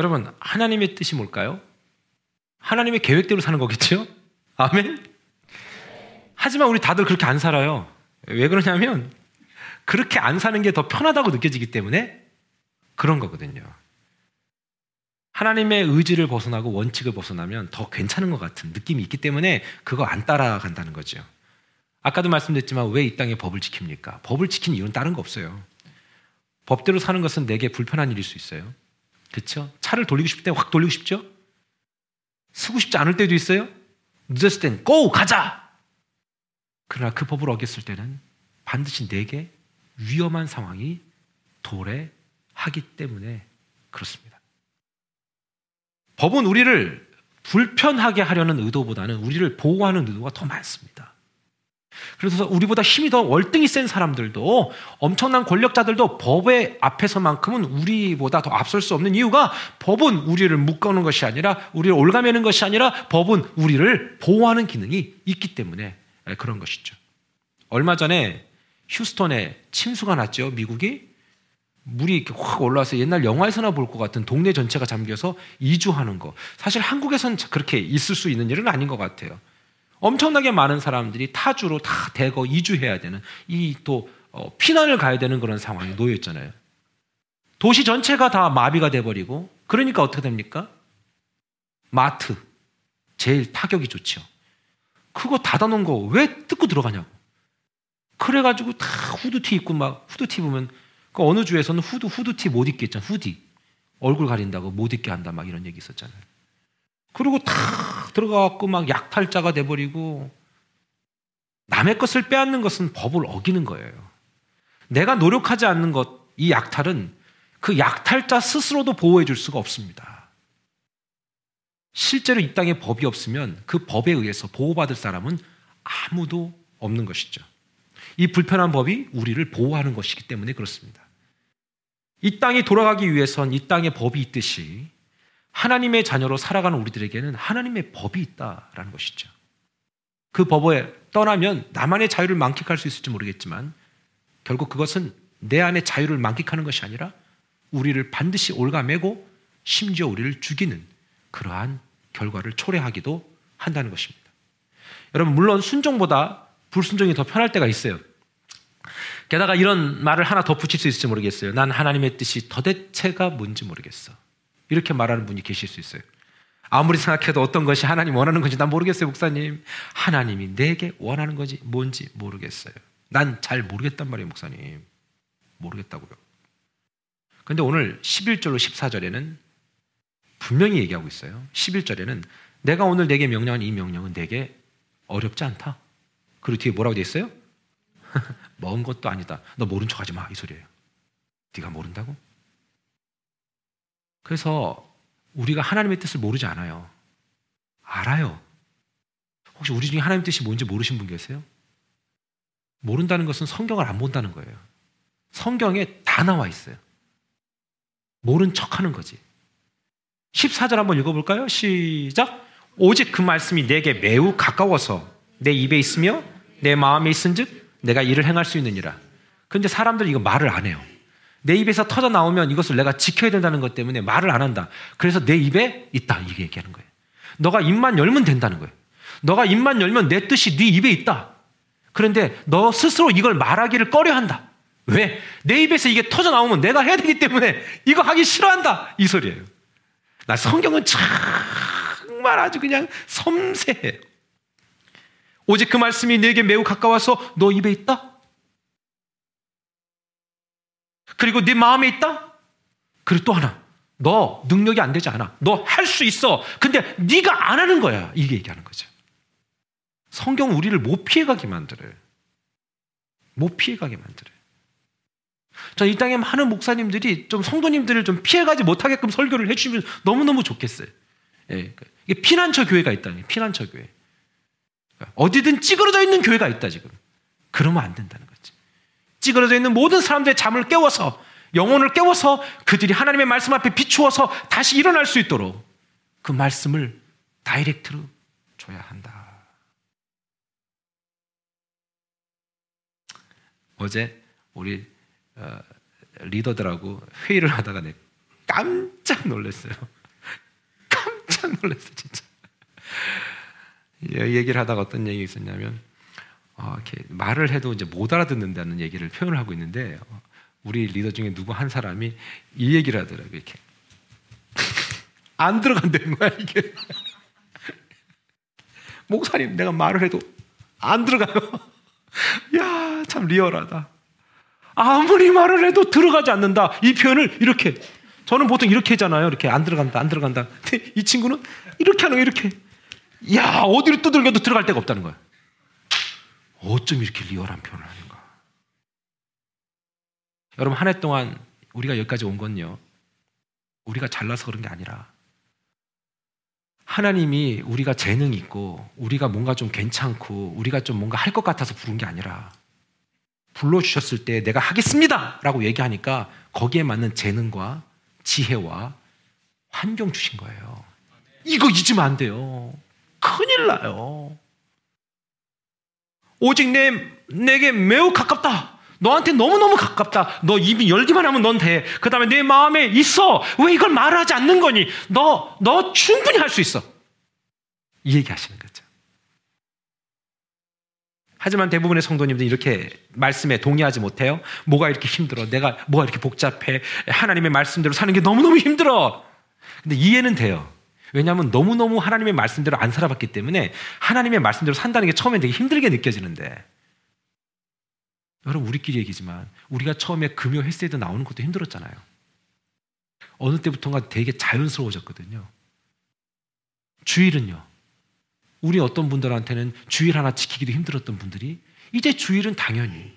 여러분, 하나님의 뜻이 뭘까요? 하나님의 계획대로 사는 거겠죠? 아멘? 하지만 우리 다들 그렇게 안 살아요. 왜 그러냐면, 그렇게 안 사는 게 더 편하다고 느껴지기 때문에 그런 거거든요. 하나님의 의지를 벗어나고 원칙을 벗어나면 더 괜찮은 것 같은 느낌이 있기 때문에 그거 안 따라간다는 거죠. 아까도 말씀드렸지만 왜 이 땅에 법을 지킵니까? 법을 지킨 이유는 다른 거 없어요. 법대로 사는 것은 내게 불편한 일일 수 있어요. 그렇죠? 차를 돌리고 싶을 때 확 돌리고 싶죠? 쓰고 싶지 않을 때도 있어요. 늦었을 땐 고! 가자! 그러나 그 법을 어겼을 때는 반드시 내게 위험한 상황이 도래하기 때문에 그렇습니다. 법은 우리를 불편하게 하려는 의도보다는 우리를 보호하는 의도가 더 많습니다. 그래서 우리보다 힘이 더 월등히 센 사람들도 엄청난 권력자들도 법의 앞에서만큼은 우리보다 더 앞설 수 없는 이유가 법은 우리를 묶어놓은 것이 아니라 우리를 올가매는 것이 아니라 법은 우리를 보호하는 기능이 있기 때문에 그런 것이죠. 얼마 전에 휴스턴에 침수가 났죠. 미국이 물이 이렇게 확 올라와서 옛날 영화에서나 볼 것 같은 동네 전체가 잠겨서 이주하는 거. 사실 한국에선 그렇게 있을 수 있는 일은 아닌 것 같아요. 엄청나게 많은 사람들이 타주로 다 대거 이주해야 되는 이또 어, 피난을 가야 되는 그런 상황이 놓여 있잖아요. 도시 전체가 다 마비가 돼 버리고 그러니까 어떻게 됩니까? 마트 제일 타격이 좋죠. 그거 닫아놓은 거 왜 뜯고 들어가냐고. 그래가지고 다 후드티 입고 막 후드티 보면 그 어느 주에서는 후드 후드티 못 했잖아 후디 얼굴 가린다고 못 입게 한다 막 이런 얘기 있었잖아요. 그리고 다 들어가갖고 막 약탈자가 돼버리고 남의 것을 빼앗는 것은 법을 어기는 거예요. 내가 노력하지 않는 것, 이 약탈은 그 약탈자 스스로도 보호해 줄 수가 없습니다. 실제로 이 땅에 법이 없으면 그 법에 의해서 보호받을 사람은 아무도 없는 것이죠. 이 불편한 법이 우리를 보호하는 것이기 때문에 그렇습니다. 이 땅이 돌아가기 위해선 이 땅에 법이 있듯이 하나님의 자녀로 살아가는 우리들에게는 하나님의 법이 있다라는 것이죠. 그 법에 떠나면 나만의 자유를 만끽할 수 있을지 모르겠지만 결국 그것은 내 안에 자유를 만끽하는 것이 아니라 우리를 반드시 올가매고 심지어 우리를 죽이는 그러한 결과를 초래하기도 한다는 것입니다. 여러분, 물론 순종보다 불순종이 더 편할 때가 있어요. 게다가 이런 말을 하나 더 붙일 수 있을지 모르겠어요. 난 하나님의 뜻이 도대체가 뭔지 모르겠어. 이렇게 말하는 분이 계실 수 있어요. 아무리 생각해도 어떤 것이 하나님 원하는 건지 난 모르겠어요, 목사님. 하나님이 내게 원하는 건지 뭔지 모르겠어요. 난 잘 모르겠단 말이에요, 목사님. 모르겠다고요. 근데 오늘 11절로 14절에는 분명히 얘기하고 있어요. 11절에는 내가 오늘 내게 명령한 이 명령은 내게 어렵지 않다. 그리고 뒤에 뭐라고 돼 있어요? 먼 것도 아니다. 너 모른 척 하지 마. 이 소리예요. 네가 모른다고? 그래서 우리가 하나님의 뜻을 모르지 않아요. 알아요. 혹시 우리 중에 하나님의 뜻이 뭔지 모르신 분 계세요? 모른다는 것은 성경을 안 본다는 거예요. 성경에 다 나와 있어요. 모른 척 하는 거지. 14절 한번 읽어볼까요? 시작. 오직 그 말씀이 내게 매우 가까워서 내 입에 있으며 내 마음에 있은 즉 내가 일을 행할 수 있느니라. 그런데 사람들이 이거 말을 안 해요. 내 입에서 터져 나오면 이것을 내가 지켜야 된다는 것 때문에 말을 안 한다. 그래서 내 입에 있다. 이게 얘기하는 거예요. 너가 입만 열면 된다는 거예요. 너가 입만 열면 내 뜻이 네 입에 있다. 그런데 너 스스로 이걸 말하기를 꺼려 한다. 왜? 내 입에서 이게 터져 나오면 내가 해야 되기 때문에 이거 하기 싫어한다. 이 소리예요. 나 성경은 정말 아주 그냥 섬세해요. 오직 그 말씀이 내게 매우 가까워서 너 입에 있다? 그리고 네 마음에 있다? 그리고 또 하나. 너 능력이 안 되지 않아. 너 할 수 있어. 근데 네가 안 하는 거야. 이게 얘기하는 거죠. 성경 우리를 못 피해가게 만들어요. 못 피해가게 만들어요. 저이 땅에 많은 목사님들이 좀 성도님들을 좀 피해가지 못하게끔 설교를 해주시면 너무너무 좋겠어요. 예, 이게 피난처 교회가 있다니, 피난처 교회. 어디든 찌그러져 있는 교회가 있다, 지금. 그러면 안 된다는 찌그러져 있는 모든 사람들의 잠을 깨워서 영혼을 깨워서 그들이 하나님의 말씀 앞에 비추어서 다시 일어날 수 있도록 그 말씀을 다이렉트로 줘야 한다. 어제 우리 어, 리더들하고 회의를 하다가 내 깜짝 놀랐어요. 깜짝 놀랐어요, 진짜. 예, 얘기를 하다가 어떤 얘기 있었냐면, 어, 이렇게 말을 해도 이제 못 알아듣는다는 얘기를 표현을 하고 있는데, 어, 우리 리더 중에 누구 한 사람이 이 얘기를 하더라고요, 이렇게. 안 들어간다는 거야, 이게. 목사님, 내가 말을 해도 안 들어가요. 야, 참 리얼하다. 아무리 말을 해도 들어가지 않는다. 이 표현을 이렇게. 저는 보통 이렇게 하잖아요. 이렇게 안 들어간다, 안 들어간다. 근데 이 친구는 이렇게 하는 거 이렇게. 야, 어디로 두들겨도 들어갈 데가 없다는 거야. 어쩜 이렇게 리얼한 표현을 하는가. 여러분, 한 해 동안 우리가 여기까지 온 건요. 우리가 잘나서 그런 게 아니라 하나님이 우리가 재능 있고 우리가 뭔가 좀 괜찮고 우리가 좀 뭔가 할 것 같아서 부른 게 아니라 불러주셨을 때 내가 하겠습니다! 라고 얘기하니까 거기에 맞는 재능과 지혜와 환경 주신 거예요. 이거 잊으면 안 돼요. 큰일 나요. 오직 내, 내게 매우 가깝다. 너한테 너무너무 가깝다. 너 입이 열기만 하면 넌 돼. 그 다음에 내 마음에 있어. 왜 이걸 말하지 않는 거니? 너, 너 충분히 할 수 있어. 이 얘기 하시는 거죠. 하지만 대부분의 성도님들이 이렇게 말씀에 동의하지 못해요. 뭐가 이렇게 힘들어? 내가 뭐가 이렇게 복잡해? 하나님의 말씀대로 사는 게 너무너무 힘들어. 근데 이해는 돼요. 왜냐하면 너무너무 하나님의 말씀대로 안 살아봤기 때문에 하나님의 말씀대로 산다는 게 처음엔 되게 힘들게 느껴지는데 여러분 우리끼리 얘기지만 우리가 처음에 금요 헬스에도 나오는 것도 힘들었잖아요. 어느 때부턴가 되게 자연스러워졌거든요. 주일은요. 우리 어떤 분들한테는 주일 하나 지키기도 힘들었던 분들이 이제 주일은 당연히.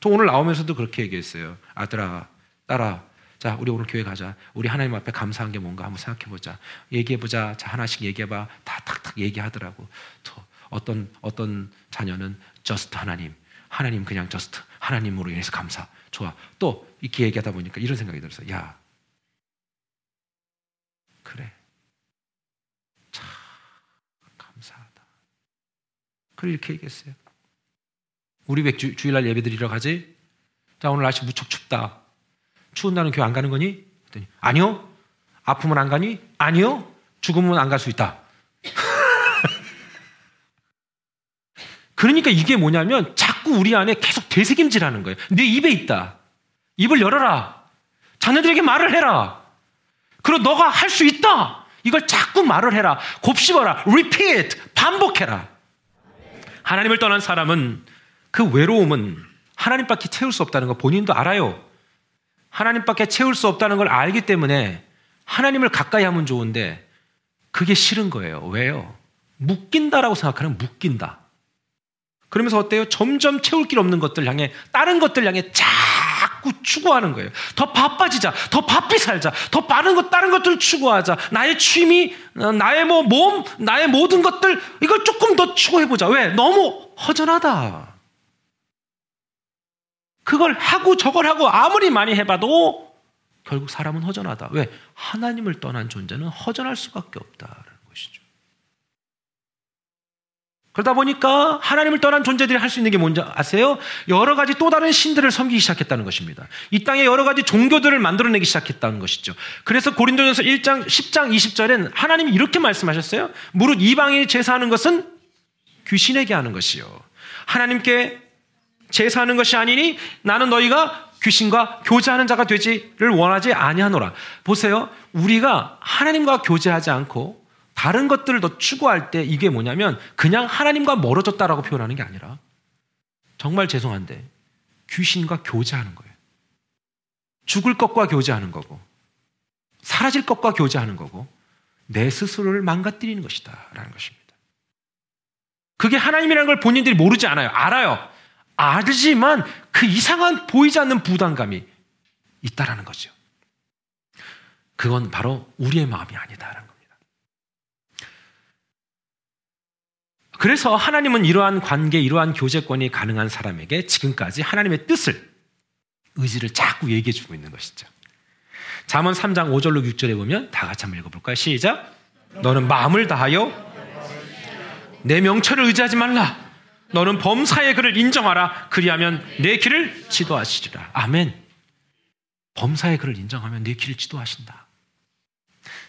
저 오늘 나오면서도 그렇게 얘기했어요. 아들아, 딸아, 자, 우리 오늘 교회 가자. 우리 하나님 앞에 감사한 게 뭔가 한번 생각해 보자. 얘기해 보자. 자, 하나씩 얘기해 봐. 다 탁탁 얘기하더라고. 저 어떤 어떤 자녀는 just 하나님. 하나님 그냥 just 하나님으로 인해서 감사. 좋아. 또 이렇게 얘기하다 보니까 이런 생각이 들었어. 야. 그래. 참 감사하다. 그래 이렇게 얘기했어요. 우리 왜 주, 주일날 예배 드리러 가지? 자, 오늘 날씨 무척 춥다. 추운 날은 교회 안 가는 거니? 그랬더니 아니요. 아프면 안 가니? 아니요. 죽으면 안 갈 수 있다. 그러니까 이게 뭐냐면 자꾸 우리 안에 계속 되새김질 하는 거예요. 내 입에 있다. 입을 열어라. 자녀들에게 말을 해라. 그리고 너가 할 수 있다. 이걸 자꾸 말을 해라. 곱씹어라. repeat. 반복해라. 하나님을 떠난 사람은 그 외로움은 하나님밖에 채울 수 없다는 거 본인도 알아요. 하나님밖에 채울 수 없다는 걸 알기 때문에 하나님을 가까이 하면 좋은데 그게 싫은 거예요. 왜요? 묶인다라고 생각하는 묶인다. 그러면서 어때요? 점점 채울 길 없는 것들 향해 다른 것들 향해 자꾸 추구하는 거예요. 더 바빠지자, 더 바삐 살자, 더 빠른 것 다른 것들 추구하자. 나의 취미, 어, 나의 뭐 몸, 나의 모든 것들 이걸 조금 더 추구해 보자. 왜? 너무 허전하다. 그걸 하고 저걸 하고 아무리 많이 해봐도 결국 사람은 허전하다. 왜? 하나님을 떠난 존재는 허전할 수밖에 없다라는 것이죠. 그러다 보니까 하나님을 떠난 존재들이 할 수 있는 게 뭔지 아세요? 여러 가지 또 다른 신들을 섬기기 시작했다는 것입니다. 이 땅에 여러 가지 종교들을 만들어내기 시작했다는 것이죠. 그래서 고린도전서 1장 10장 20절엔 하나님이 이렇게 말씀하셨어요. 무릇 이방인이 제사하는 것은 귀신에게 하는 것이요. 하나님께 제사하는 것이 아니니 나는 너희가 귀신과 교제하는 자가 되지를 원하지 아니하노라. 보세요. 우리가 하나님과 교제하지 않고 다른 것들을 더 추구할 때 이게 뭐냐면 그냥 하나님과 멀어졌다라고 표현하는 게 아니라 정말 죄송한데 귀신과 교제하는 거예요. 죽을 것과 교제하는 거고 사라질 것과 교제하는 거고 내 스스로를 망가뜨리는 것이다 라는 것입니다. 그게 하나님이라는 걸 본인들이 모르지 않아요. 알아요. 알지만 그 이상한 보이지 않는 부담감이 있다라는 거죠. 그건 바로 우리의 마음이 아니다라는 겁니다. 그래서 하나님은 이러한 관계, 이러한 교제권이 가능한 사람에게 지금까지 하나님의 뜻을, 의지를 자꾸 얘기해 주고 있는 것이죠. 잠언 3장 5절로 6절에 보면 다 같이 한번 읽어볼까요? 시작. 너는 마음을 다하여 내 명철을 의지하지 말라. 너는 범사의 그를 인정하라. 그리하면 내 길을 지도하시리라. 아멘. 범사의 그를 인정하면 내 길을 지도하신다.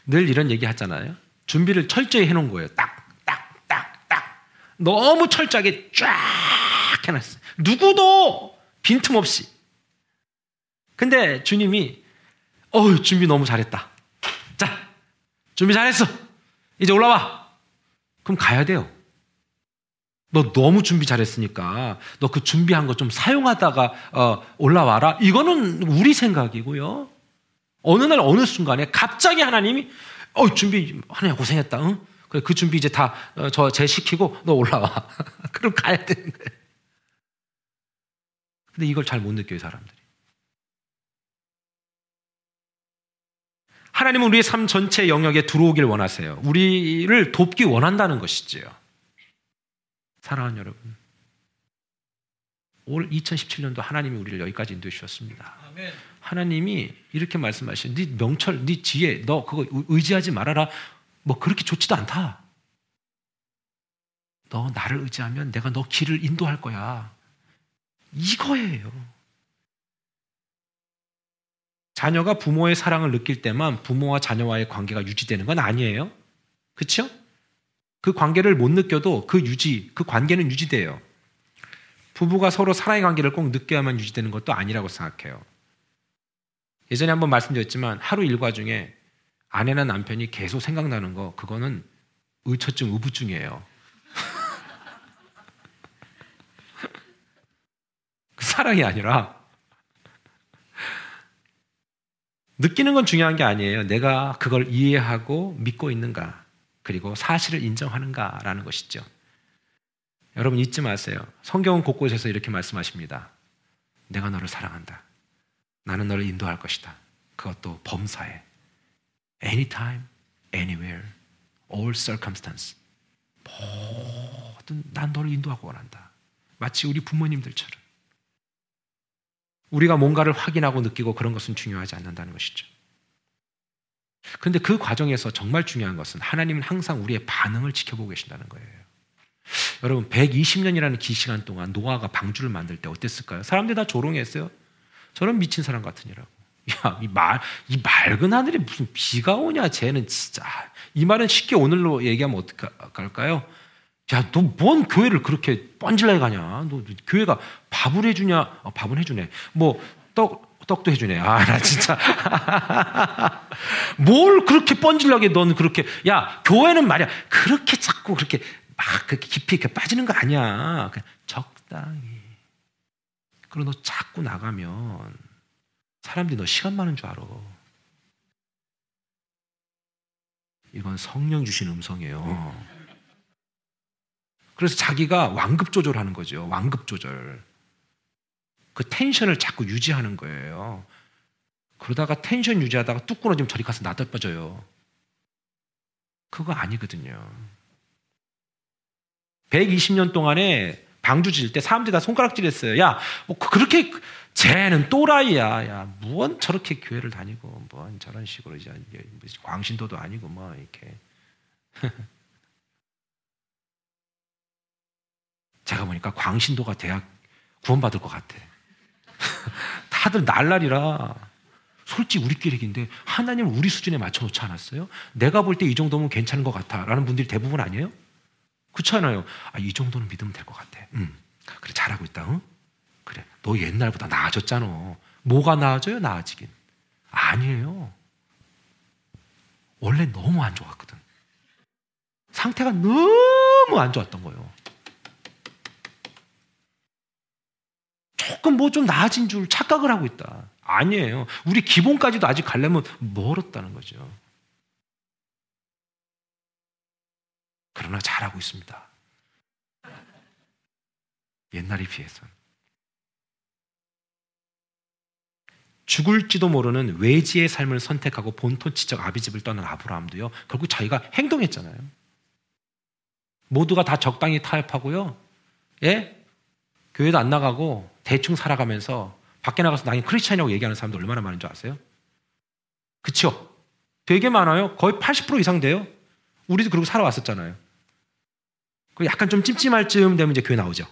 늘 이런 얘기 하잖아요. 준비를 철저히 해놓은 거예요. 딱, 딱, 딱, 딱. 너무 철저하게 쫙 해놨어요. 누구도 빈틈없이. 근데 주님이, 어우, 준비 너무 잘했다. 자, 준비 잘했어. 이제 올라와. 그럼 가야 돼요. 너 너무 준비 잘했으니까 너 그 준비한 거 좀 사용하다가 어, 올라와라. 이거는 우리 생각이고요. 어느 날 어느 순간에 갑자기 하나님이 어 준비 하나님 고생했다. 응? 그래 그 준비 이제 다 저제 어, 시키고 너 올라와. 그럼 가야 되는 거예요. 근데 이걸 잘 못 느껴요 사람들이. 하나님은 우리의 삶 전체 영역에 들어오길 원하세요. 우리를 돕기 원한다는 것이지요. 사랑하는 여러분. 올 2017년도 하나님이 우리를 여기까지 인도해 주셨습니다. 아멘. 하나님이 이렇게 말씀하신 네 명철, 네 지혜, 너 그거 의지하지 말아라. 뭐 그렇게 좋지도 않다. 너 나를 의지하면 내가 너 길을 인도할 거야. 이거예요. 자녀가 부모의 사랑을 느낄 때만 부모와 자녀와의 관계가 유지되는 건 아니에요. 그렇죠? 그 관계를 못 느껴도 그 유지, 그 관계는 유지돼요. 부부가 서로 사랑의 관계를 꼭 느껴야만 유지되는 것도 아니라고 생각해요. 예전에 한번 말씀드렸지만 하루 일과 중에 아내나 남편이 계속 생각나는 거 그거는 의처증, 의부증이에요. 그 사랑이 아니라 느끼는 건 중요한 게 아니에요. 내가 그걸 이해하고 믿고 있는가 그리고 사실을 인정하는가라는 것이죠. 여러분 잊지 마세요. 성경은 곳곳에서 이렇게 말씀하십니다. 내가 너를 사랑한다. 나는 너를 인도할 것이다. 그것도 범사에. Anytime, anywhere, all circumstance. 모든 난 너를 인도하고 원한다. 마치 우리 부모님들처럼. 우리가 뭔가를 확인하고 느끼고 그런 것은 중요하지 않는다는 것이죠. 그런데 그 과정에서 정말 중요한 것은 하나님은 항상 우리의 반응을 지켜보고 계신다는 거예요. 여러분, 120년이라는 긴 시간 동안 노아가 방주를 만들 때 어땠을까요? 사람들이 다 조롱했어요. 저런 미친 사람 같으니라고. 야, 이 말, 이 맑은 하늘에 무슨 비가 오냐, 쟤는 진짜. 이 말은 쉽게 오늘로 얘기하면 어떡할까요? 야, 너 뭔 교회를 그렇게 뻔질나게 가냐? 너 교회가 밥을 해주냐? 어, 밥은 해주네. 뭐, 떡, 떡도 해주네. 아, 나 진짜. 뭘 그렇게 뻔질나게 넌 그렇게. 야, 교회는 말이야. 그렇게 자꾸 그렇게 막 그렇게 깊이 이렇게 빠지는 거 아니야. 그냥 적당히. 그리고 너 자꾸 나가면 사람들이 너 시간 많은 줄 알아. 이건 성령 주신 음성이에요. 그래서 자기가 완급 조절하는 거죠. 완급 조절. 그 텐션을 자꾸 유지하는 거예요. 그러다가 텐션 유지하다가 뚝 끊어지면 저리 가서 나떨빠져요. 그거 아니거든요. 120년 동안에 방주 질 때 사람들이 다 손가락질 했어요. 야, 뭐 그렇게 쟤는 또라이야. 야, 무언 저렇게 교회를 다니고 뭐 저런 식으로 이제 광신도도 아니고 뭐 이렇게. 제가 보니까 광신도가 대학 구원받을 것 같아. 다들 날라리라. 솔직히 우리끼리 얘기인데 하나님 우리 수준에 맞춰 놓지 않았어요? 내가 볼 때 이 정도면 괜찮은 것 같아. 라는 분들이 대부분 아니에요? 그렇잖아요. 아, 이 정도는 믿으면 될 것 같아. 음. 그래, 잘하고 있다. 응? 그래, 너 옛날보다 나아졌잖아. 뭐가 나아져요? 나아지긴. 아니에요. 원래 너무 안 좋았거든. 상태가 너무 안 좋았던 거예요. 조금 뭐 좀 나아진 줄 착각을 하고 있다. 아니에요. 우리 기본까지도 아직 가려면 멀었다는 거죠. 그러나 잘하고 있습니다. 옛날에 비해서. 죽을지도 모르는 외지의 삶을 선택하고 본토치적 아비집을 떠난 아브라함도요. 결국 자기가 행동했잖아요. 모두가 다 적당히 타협하고요. 예? 교회도 안 나가고 대충 살아가면서 밖에 나가서 나는 크리스찬이라고 얘기하는 사람도 얼마나 많은 줄 아세요? 그쵸? 되게 많아요. 거의 80% 이상 돼요. 우리도 그러고 살아왔었잖아요. 그 약간 좀 찜찜할 쯤 되면 이제 교회 나오죠.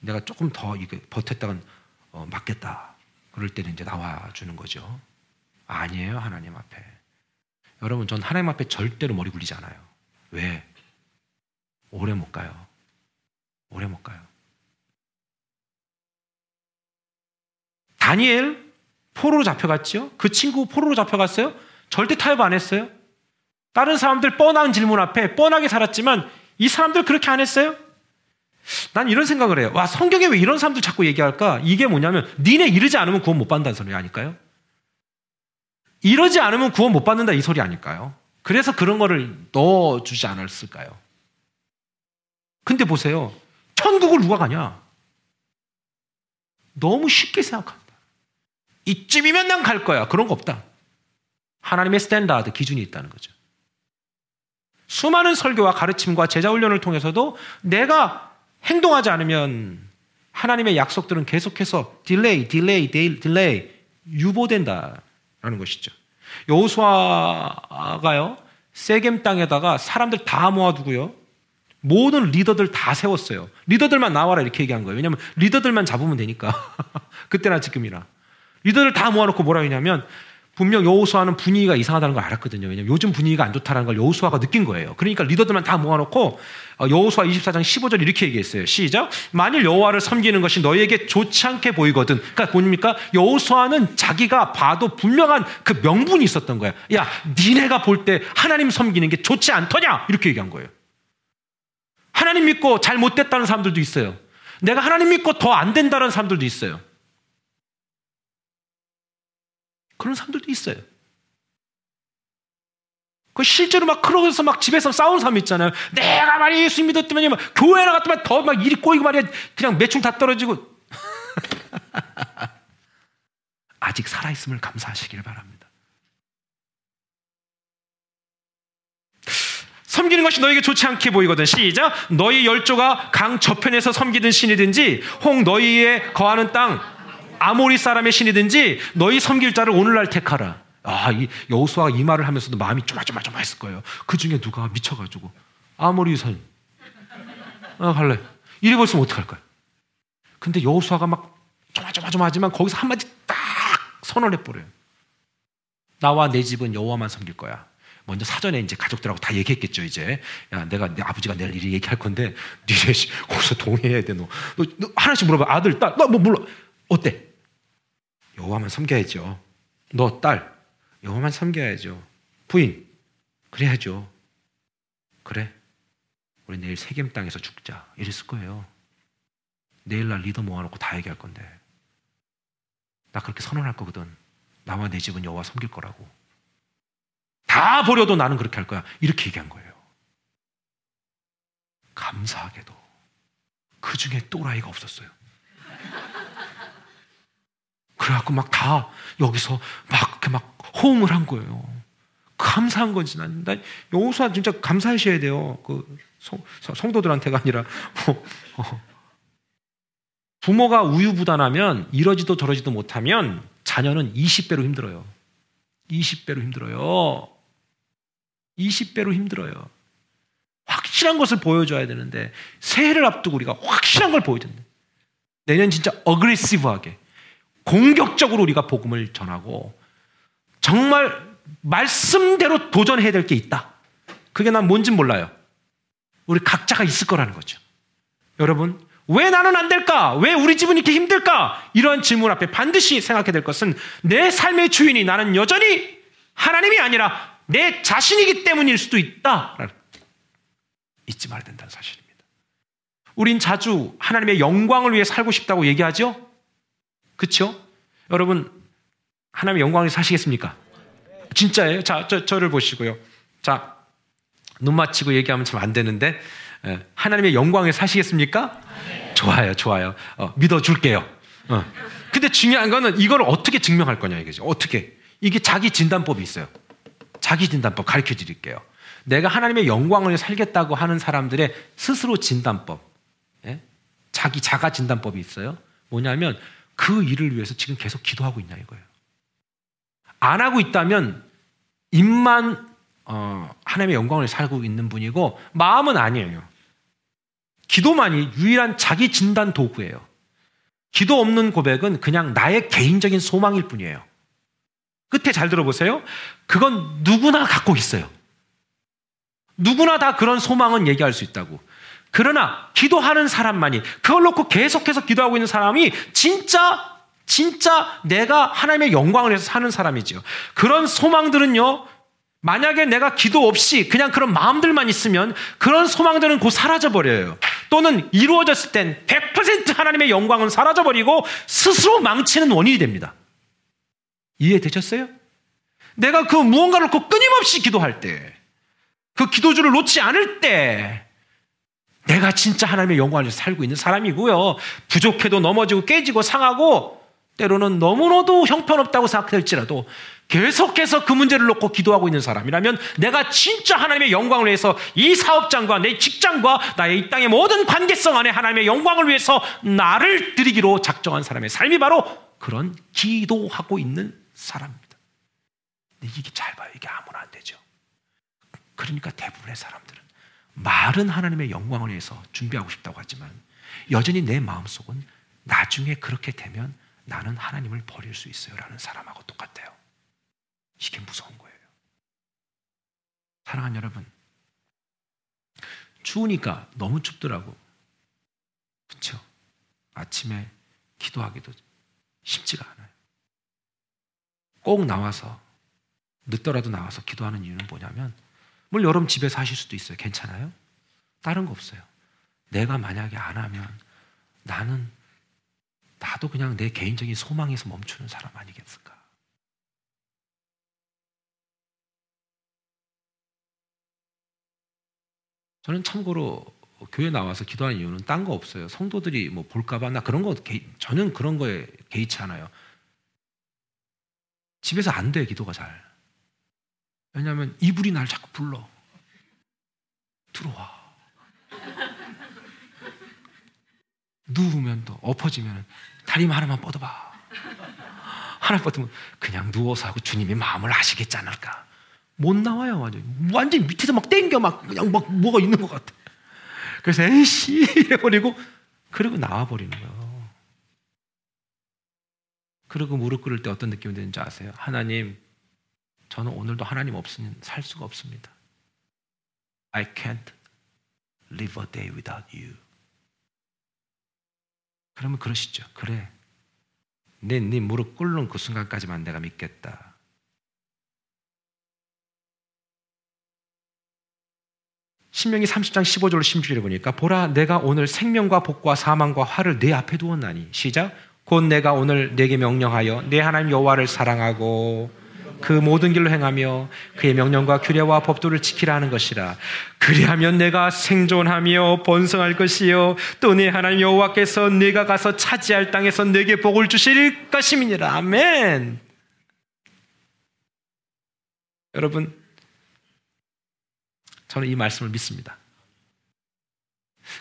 내가 조금 더 이거 버텼다간 어, 맞겠다. 그럴 때는 이제 나와 주는 거죠. 아니에요, 하나님 앞에. 여러분, 전 하나님 앞에 절대로 머리 굴리지 않아요. 왜? 오래 못 가요. 오래 못 가요. 다니엘 포로로 잡혀갔죠? 그 친구 포로로 잡혀갔어요? 절대 타협 안 했어요? 다른 사람들 뻔한 질문 앞에 뻔하게 살았지만 이 사람들 그렇게 안 했어요? 난 이런 생각을 해요. 와, 성경에 왜 이런 사람들 자꾸 얘기할까? 이게 뭐냐면, 니네 이러지 않으면 구원 못 받는다는 소리 아닐까요? 이러지 않으면 구원 못 받는다 이 소리 아닐까요? 그래서 그런 거를 넣어주지 않았을까요? 근데 보세요. 천국을 누가 가냐? 너무 쉽게 생각한다. 이쯤이면 난 갈 거야. 그런 거 없다. 하나님의 standard 기준이 있다는 거죠. 수많은 설교와 가르침과 제자 훈련을 통해서도 내가 행동하지 않으면 하나님의 약속들은 계속해서 delay, delay, delay 유보된다라는 것이죠. 여호수아가요 세겜 땅에다가 사람들 다 모아두고요 모든 리더들 다 세웠어요. 리더들만 나와라 이렇게 얘기한 거예요. 왜냐하면 리더들만 잡으면 되니까 그때나 지금이나 리더들 다 모아놓고 뭐라 했냐면 분명 여호수아는 분위기가 이상하다는 걸 알았거든요. 왜냐면 요즘 분위기가 안 좋다는 걸 여호수아가 느낀 거예요. 그러니까 리더들만 다 모아놓고 어, 여호수아 24장 15절 이렇게 얘기했어요. 시작. 만일 여호와를 섬기는 것이 너희에게 좋지 않게 보이거든. 그러니까 뭡니까? 여호수아는 자기가 봐도 분명한 그 명분이 있었던 거야. 야, 니네가 볼 때 하나님 섬기는 게 좋지 않더냐? 이렇게 얘기한 거예요. 하나님 믿고 잘 못됐다는 사람들도 있어요. 내가 하나님 믿고 더 안 된다는 사람들도 있어요. 그런 사람들도 있어요. 그 실제로 막 그러고서 막 집에서 싸우는 사람 있잖아요. 내가 말이 예수 믿었더니 막 교회 나갔더만 더막 일이 꼬이고 말이야. 그냥 매출 다 떨어지고. 아직 살아있음을 감사하시길 바랍니다. 섬기는 것이 너에게 좋지 않게 보이거든. 시작. 너희 열조가 강 저편에서 섬기든 신이든지 홍 너희에 거하는 땅 아모리 사람의 신이든지 너희 섬길 자를 오늘날 택하라. 아, 이 여호수아가 이 말을 하면서도 마음이 쪼마쪼마쪼마했을 거예요. 그 중에 누가 미쳐가지고 아모리 선, 아 갈래. 이래 벌으면 어떡할 거야? 근데 여호수아가 막 쪼마쪼마쪼마하지만 거기서 한 마디 딱 선언해 버려요. 나와 내 집은 여호와만 섬길 거야. 먼저 사전에 이제 가족들하고 다 얘기했겠죠, 이제. 야, 내가, 내 아버지가 내일 이렇게 얘기할 건데, 니네 거기서 동의해야 돼, 너. 너, 너 하나씩 물어봐. 아들, 딸, 너뭐 물어. 어때? 여호와만 섬겨야죠. 너 딸, 여호와만 섬겨야죠. 부인, 그래야죠. 그래. 우리 내일 세겜 땅에서 죽자. 이랬을 거예요. 내일 날 리더 모아놓고 다 얘기할 건데. 나 그렇게 선언할 거거든. 나와 내 집은 여호와 섬길 거라고. 다 버려도 나는 그렇게 할 거야. 이렇게 얘기한 거예요. 감사하게도 그 중에 또라이가 없었어요. 그래갖고 막 다 여기서 막 이렇게 막 호응을 한 거예요. 감사한 건지 난, 난 여호수아 진짜 감사하셔야 돼요. 그 성, 성도들한테가 아니라 뭐, 어. 부모가 우유부단하면 이러지도 저러지도 못하면 자녀는 20배로 힘들어요. 20배로 힘들어요. 20배로 힘들어요. 확실한 것을 보여줘야 되는데 새해를 앞두고 우리가 확실한 걸 보여야 된다. 내년 진짜 어그레시브하게 공격적으로 우리가 복음을 전하고 정말 말씀대로 도전해야 될 게 있다. 그게 난 뭔진 몰라요. 우리 각자가 있을 거라는 거죠. 여러분, 왜 나는 안 될까? 왜 우리 집은 이렇게 힘들까? 이런 질문 앞에 반드시 생각해야 될 것은 내 삶의 주인이 나는 여전히 하나님이 아니라 내 자신이기 때문일 수도 있다. 잊지 말아야 된다는 사실입니다. 우린 자주 하나님의 영광을 위해 살고 싶다고 얘기하죠? 그렇죠? 여러분 하나님의 영광을 사시겠습니까? 진짜예요. 자, 저, 저를 보시고요. 자, 눈 맞추고 얘기하면 참 안 되는데 예, 하나님의 영광을 사시겠습니까? 좋아요, 좋아요. 어, 믿어줄게요. 어. 근데 중요한 거는 이걸 어떻게 증명할 거냐 이거죠. 어떻게? 이게 자기 진단법이 있어요. 자기 진단법 가르쳐 드릴게요. 내가 하나님의 영광을 살겠다고 하는 사람들의 스스로 진단법, 예? 자기 자가 진단법이 있어요. 뭐냐면 그 일을 위해서 지금 계속 기도하고 있냐 이거예요. 안 하고 있다면 입만 어, 하나님의 영광을 살고 있는 분이고 마음은 아니에요. 기도만이 유일한 자기 진단 도구예요. 기도 없는 고백은 그냥 나의 개인적인 소망일 뿐이에요. 끝에 잘 들어보세요. 그건 누구나 갖고 있어요. 누구나 다 그런 소망은 얘기할 수 있다고. 그러나 기도하는 사람만이 그걸 놓고 계속해서 기도하고 있는 사람이 진짜 진짜 내가 하나님의 영광을 위해서 사는 사람이지요. 그런 소망들은요. 만약에 내가 기도 없이 그냥 그런 마음들만 있으면 그런 소망들은 곧 사라져버려요. 또는 이루어졌을 땐 100% 하나님의 영광은 사라져버리고 스스로 망치는 원인이 됩니다. 이해되셨어요? 내가 그 무언가를 놓고 끊임없이 기도할 때, 그 기도주를 놓지 않을 때, 내가 진짜 하나님의 영광을 살고 있는 사람이고요. 부족해도 넘어지고 깨지고 상하고 때로는 너무나도 형편없다고 생각될지라도 계속해서 그 문제를 놓고 기도하고 있는 사람이라면 내가 진짜 하나님의 영광을 위해서 이 사업장과 내 직장과 나의 이 땅의 모든 관계성 안에 하나님의 영광을 위해서 나를 드리기로 작정한 사람의 삶이 바로 그런 기도하고 있는 사람입니다. 이게 잘 봐요. 이게 아무나 안 되죠. 그러니까 대부분의 사람들은 말은 하나님의 영광을 위해서 준비하고 싶다고 하지만 여전히 내 마음속은 나중에 그렇게 되면 나는 하나님을 버릴 수 있어요. 라는 사람하고 똑같아요. 이게 무서운 거예요. 사랑하는 여러분. 추우니까 너무 춥더라고. 그렇죠? 아침에 기도하기도 쉽지가 않아요. 꼭 나와서 늦더라도 나와서 기도하는 이유는 뭐냐면 물 여러분 집에서 하실 수도 있어요. 괜찮아요? 다른 거 없어요. 내가 만약에 안 하면 나는 나도 그냥 내 개인적인 소망에서 멈추는 사람 아니겠을까? 저는 참고로 교회 나와서 기도하는 이유는 딴 거 없어요. 성도들이 뭐 볼까봐 나 그런 거 개, 저는 그런 거에 개의치 않아요. 집에서 안 돼, 기도가 잘. 왜냐하면 이불이 날 자꾸 불러. 들어와. 누우면 또 엎어지면 다리만 하나만 뻗어봐. 하나 뻗으면 그냥 누워서 하고 주님이 마음을 아시겠지 않을까. 못 나와요, 완전. 완전 밑에서 막 땡겨, 막 그냥 막 뭐가 있는 것 같아. 그래서 에이씨 이래버리고 그리고 나와 버리는 거예요. 그리고 무릎 꿇을 때 어떤 느낌이 드는지 아세요? 하나님, 저는 오늘도 하나님 없으면 살 수가 없습니다. I can't live a day without you. 그러면 그러시죠. 그래. 내, 네 무릎 꿇는 그 순간까지만 내가 믿겠다. 신명기 30장 15절 16절에 보니까 보라 내가 오늘 생명과 복과 사망과 화를 내 앞에 두었나니 시작 곧 내가 오늘 내게 명령하여 내 하나님 여호와를 사랑하고 그 모든 길로 행하며 그의 명령과 규례와 법도를 지키라 하는 것이라. 그리하면 내가 생존하며 번성할 것이요 또 내 하나님 여호와께서 내가 가서 차지할 땅에서 내게 복을 주실 것임이니라. 아멘. 여러분 저는 이 말씀을 믿습니다.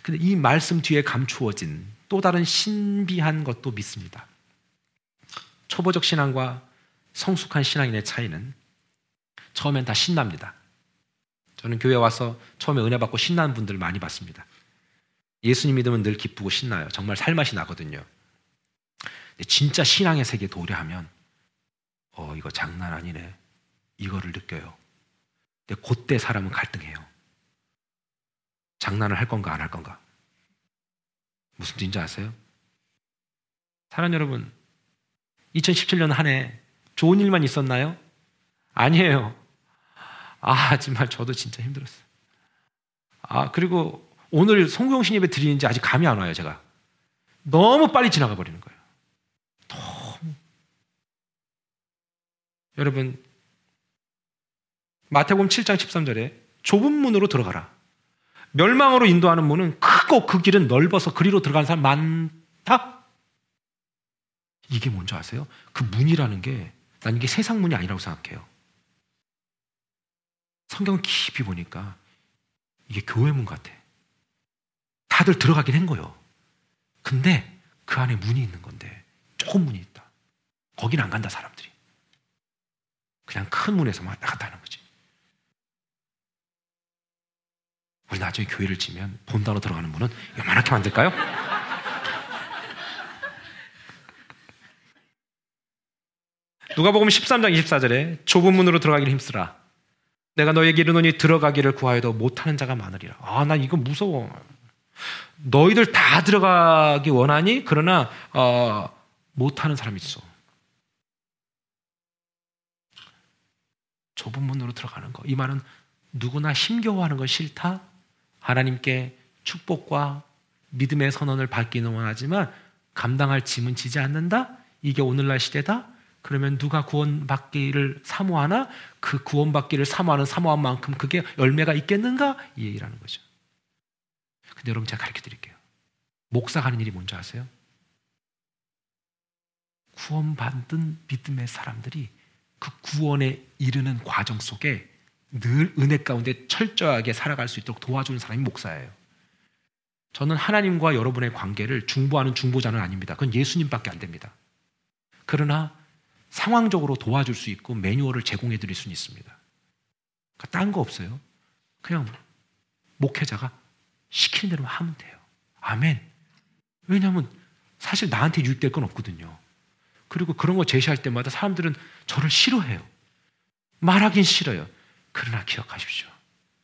근데 이 말씀 뒤에 감추어진 또 다른 신비한 것도 믿습니다. 초보적 신앙과 성숙한 신앙인의 차이는 처음엔 다 신납니다. 저는 교회 와서 처음에 은혜 받고 신나는 분들 많이 봤습니다. 예수님 믿으면 늘 기쁘고 신나요. 정말 살맛이 나거든요. 진짜 신앙의 세계에 도래하면 어 이거 장난 아니네. 이거를 느껴요. 근데 그때 사람은 갈등해요. 장난을 할 건가 안 할 건가. 무슨 뜻인지 아세요? 사랑 여러분, 2017년 한 해 좋은 일만 있었나요? 아니에요. 아, 정말 저도 진짜 힘들었어요. 아, 그리고 오늘 성경신 예배 드리는지 아직 감이 안 와요, 제가. 너무 빨리 지나가 버리는 거예요. 너무. 여러분, 마태복음 7장 13절에 좁은 문으로 들어가라. 멸망으로 인도하는 문은 크고 그 길은 넓어서 그리로 들어가는 사람 많다? 이게 뭔지 아세요? 그 문이라는 게 난 이게 세상 문이 아니라고 생각해요. 성경 깊이 보니까 이게 교회 문 같아. 다들 들어가긴 한 거예요. 근데 그 안에 문이 있는 건데 조금 문이 있다. 거긴 안 간다 사람들이. 그냥 큰 문에서 왔다 갔다 하는 거지. 우리 나중에 교회를 지면 본다로 들어가는 문은 요만하게 만들까요? 누가복음 13장 24절에 좁은 문으로 들어가기를 힘쓰라. 내가 너에게 이르노니 들어가기를 구하여도 못하는 자가 많으리라. 아, 나 이거 무서워. 너희들 다 들어가기 원하니 그러나 어, 못하는 사람이 있어. 좁은 문으로 들어가는 거. 이 말은 누구나 힘겨워하는 건 싫다. 하나님께 축복과 믿음의 선언을 받기는 원하지만 감당할 짐은 지지 않는다. 이게 오늘날 시대다. 그러면 누가 구원받기를 사모하나 그 구원받기를 사모하는 사모한 만큼 그게 열매가 있겠는가? 이 얘기라는 거죠. 근데 여러분 제가 가르쳐 드릴게요. 목사가 하는 일이 뭔지 아세요? 구원받은 믿음의 사람들이 그 구원에 이르는 과정 속에 늘 은혜 가운데 철저하게 살아갈 수 있도록 도와주는 사람이 목사예요. 저는 하나님과 여러분의 관계를 중보하는 중보자는 아닙니다. 그건 예수님밖에 안 됩니다. 그러나 상황적으로 도와줄 수 있고 매뉴얼을 제공해 드릴 수는 있습니다. 그러니까 딴 거 없어요. 그냥 목회자가 시키는 대로 하면 돼요. 아멘. 왜냐하면 사실 나한테 유익될 건 없거든요. 그리고 그런 거 제시할 때마다 사람들은 저를 싫어해요. 말하긴 싫어요. 그러나 기억하십시오.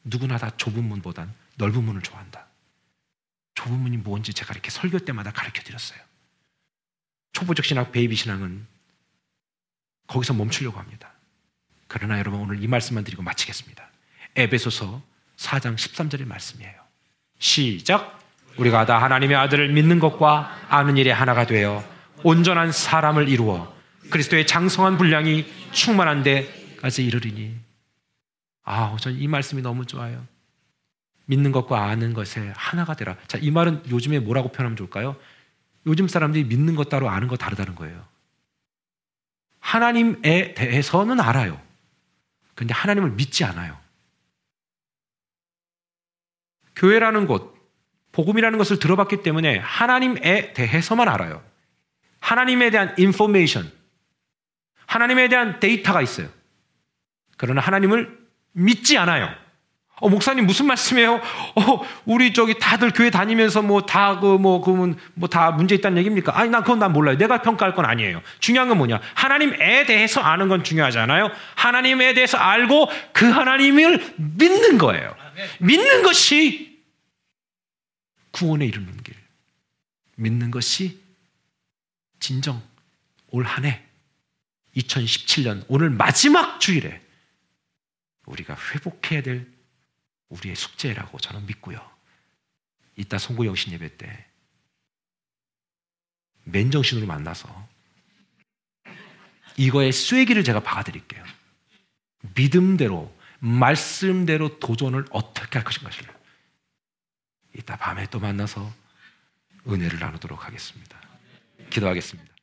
누구나 다 좁은 문보단 넓은 문을 좋아한다. 좁은 문이 뭔지 제가 이렇게 설교 때마다 가르쳐 드렸어요. 초보적 신학, 베이비 신앙은 거기서 멈추려고 합니다. 그러나 여러분 오늘 이 말씀만 드리고 마치겠습니다. 에베소서 4장 13절의 말씀이에요. 시작. 우리가 다 하나님의 아들을 믿는 것과 아는 일에 하나가 되어 온전한 사람을 이루어 그리스도의 장성한 분량이 충만한 데까지 이르리니. 아, 전 이 말씀이 너무 좋아요. 믿는 것과 아는 것에 하나가 되라. 자, 이 말은 요즘에 뭐라고 표현하면 좋을까요? 요즘 사람들이 믿는 것 따로 아는 것 다르다는 거예요. 하나님에 대해서는 알아요. 근데 하나님을 믿지 않아요. 교회라는 곳, 복음이라는 것을 들어봤기 때문에 하나님에 대해서만 알아요. 하나님에 대한 인포메이션, 하나님에 대한 데이터가 있어요. 그러나 하나님을 믿지 않아요. 어, 목사님 무슨 말씀이에요? 어, 우리 저기 다들 교회 다니면서 뭐 다 그 뭐 그러면 뭐 다 문제 있다는 얘기입니까? 아니 난 그건 난 몰라요. 내가 평가할 건 아니에요. 중요한 건 뭐냐? 하나님에 대해서 아는 건 중요하잖아요. 하나님에 대해서 알고 그 하나님을 믿는 거예요. 믿는 것이 구원에 이르는 길. 믿는 것이 진정 올 한 해 2017년 오늘 마지막 주일에 우리가 회복해야 될 우리의 숙제라고 저는 믿고요. 이따 송구 영신 예배 때 맨정신으로 만나서 이거의 쐐기를 제가 박아드릴게요. 믿음대로 말씀대로 도전을 어떻게 할 것인가를 이따 밤에 또 만나서 은혜를 나누도록 하겠습니다. 기도하겠습니다.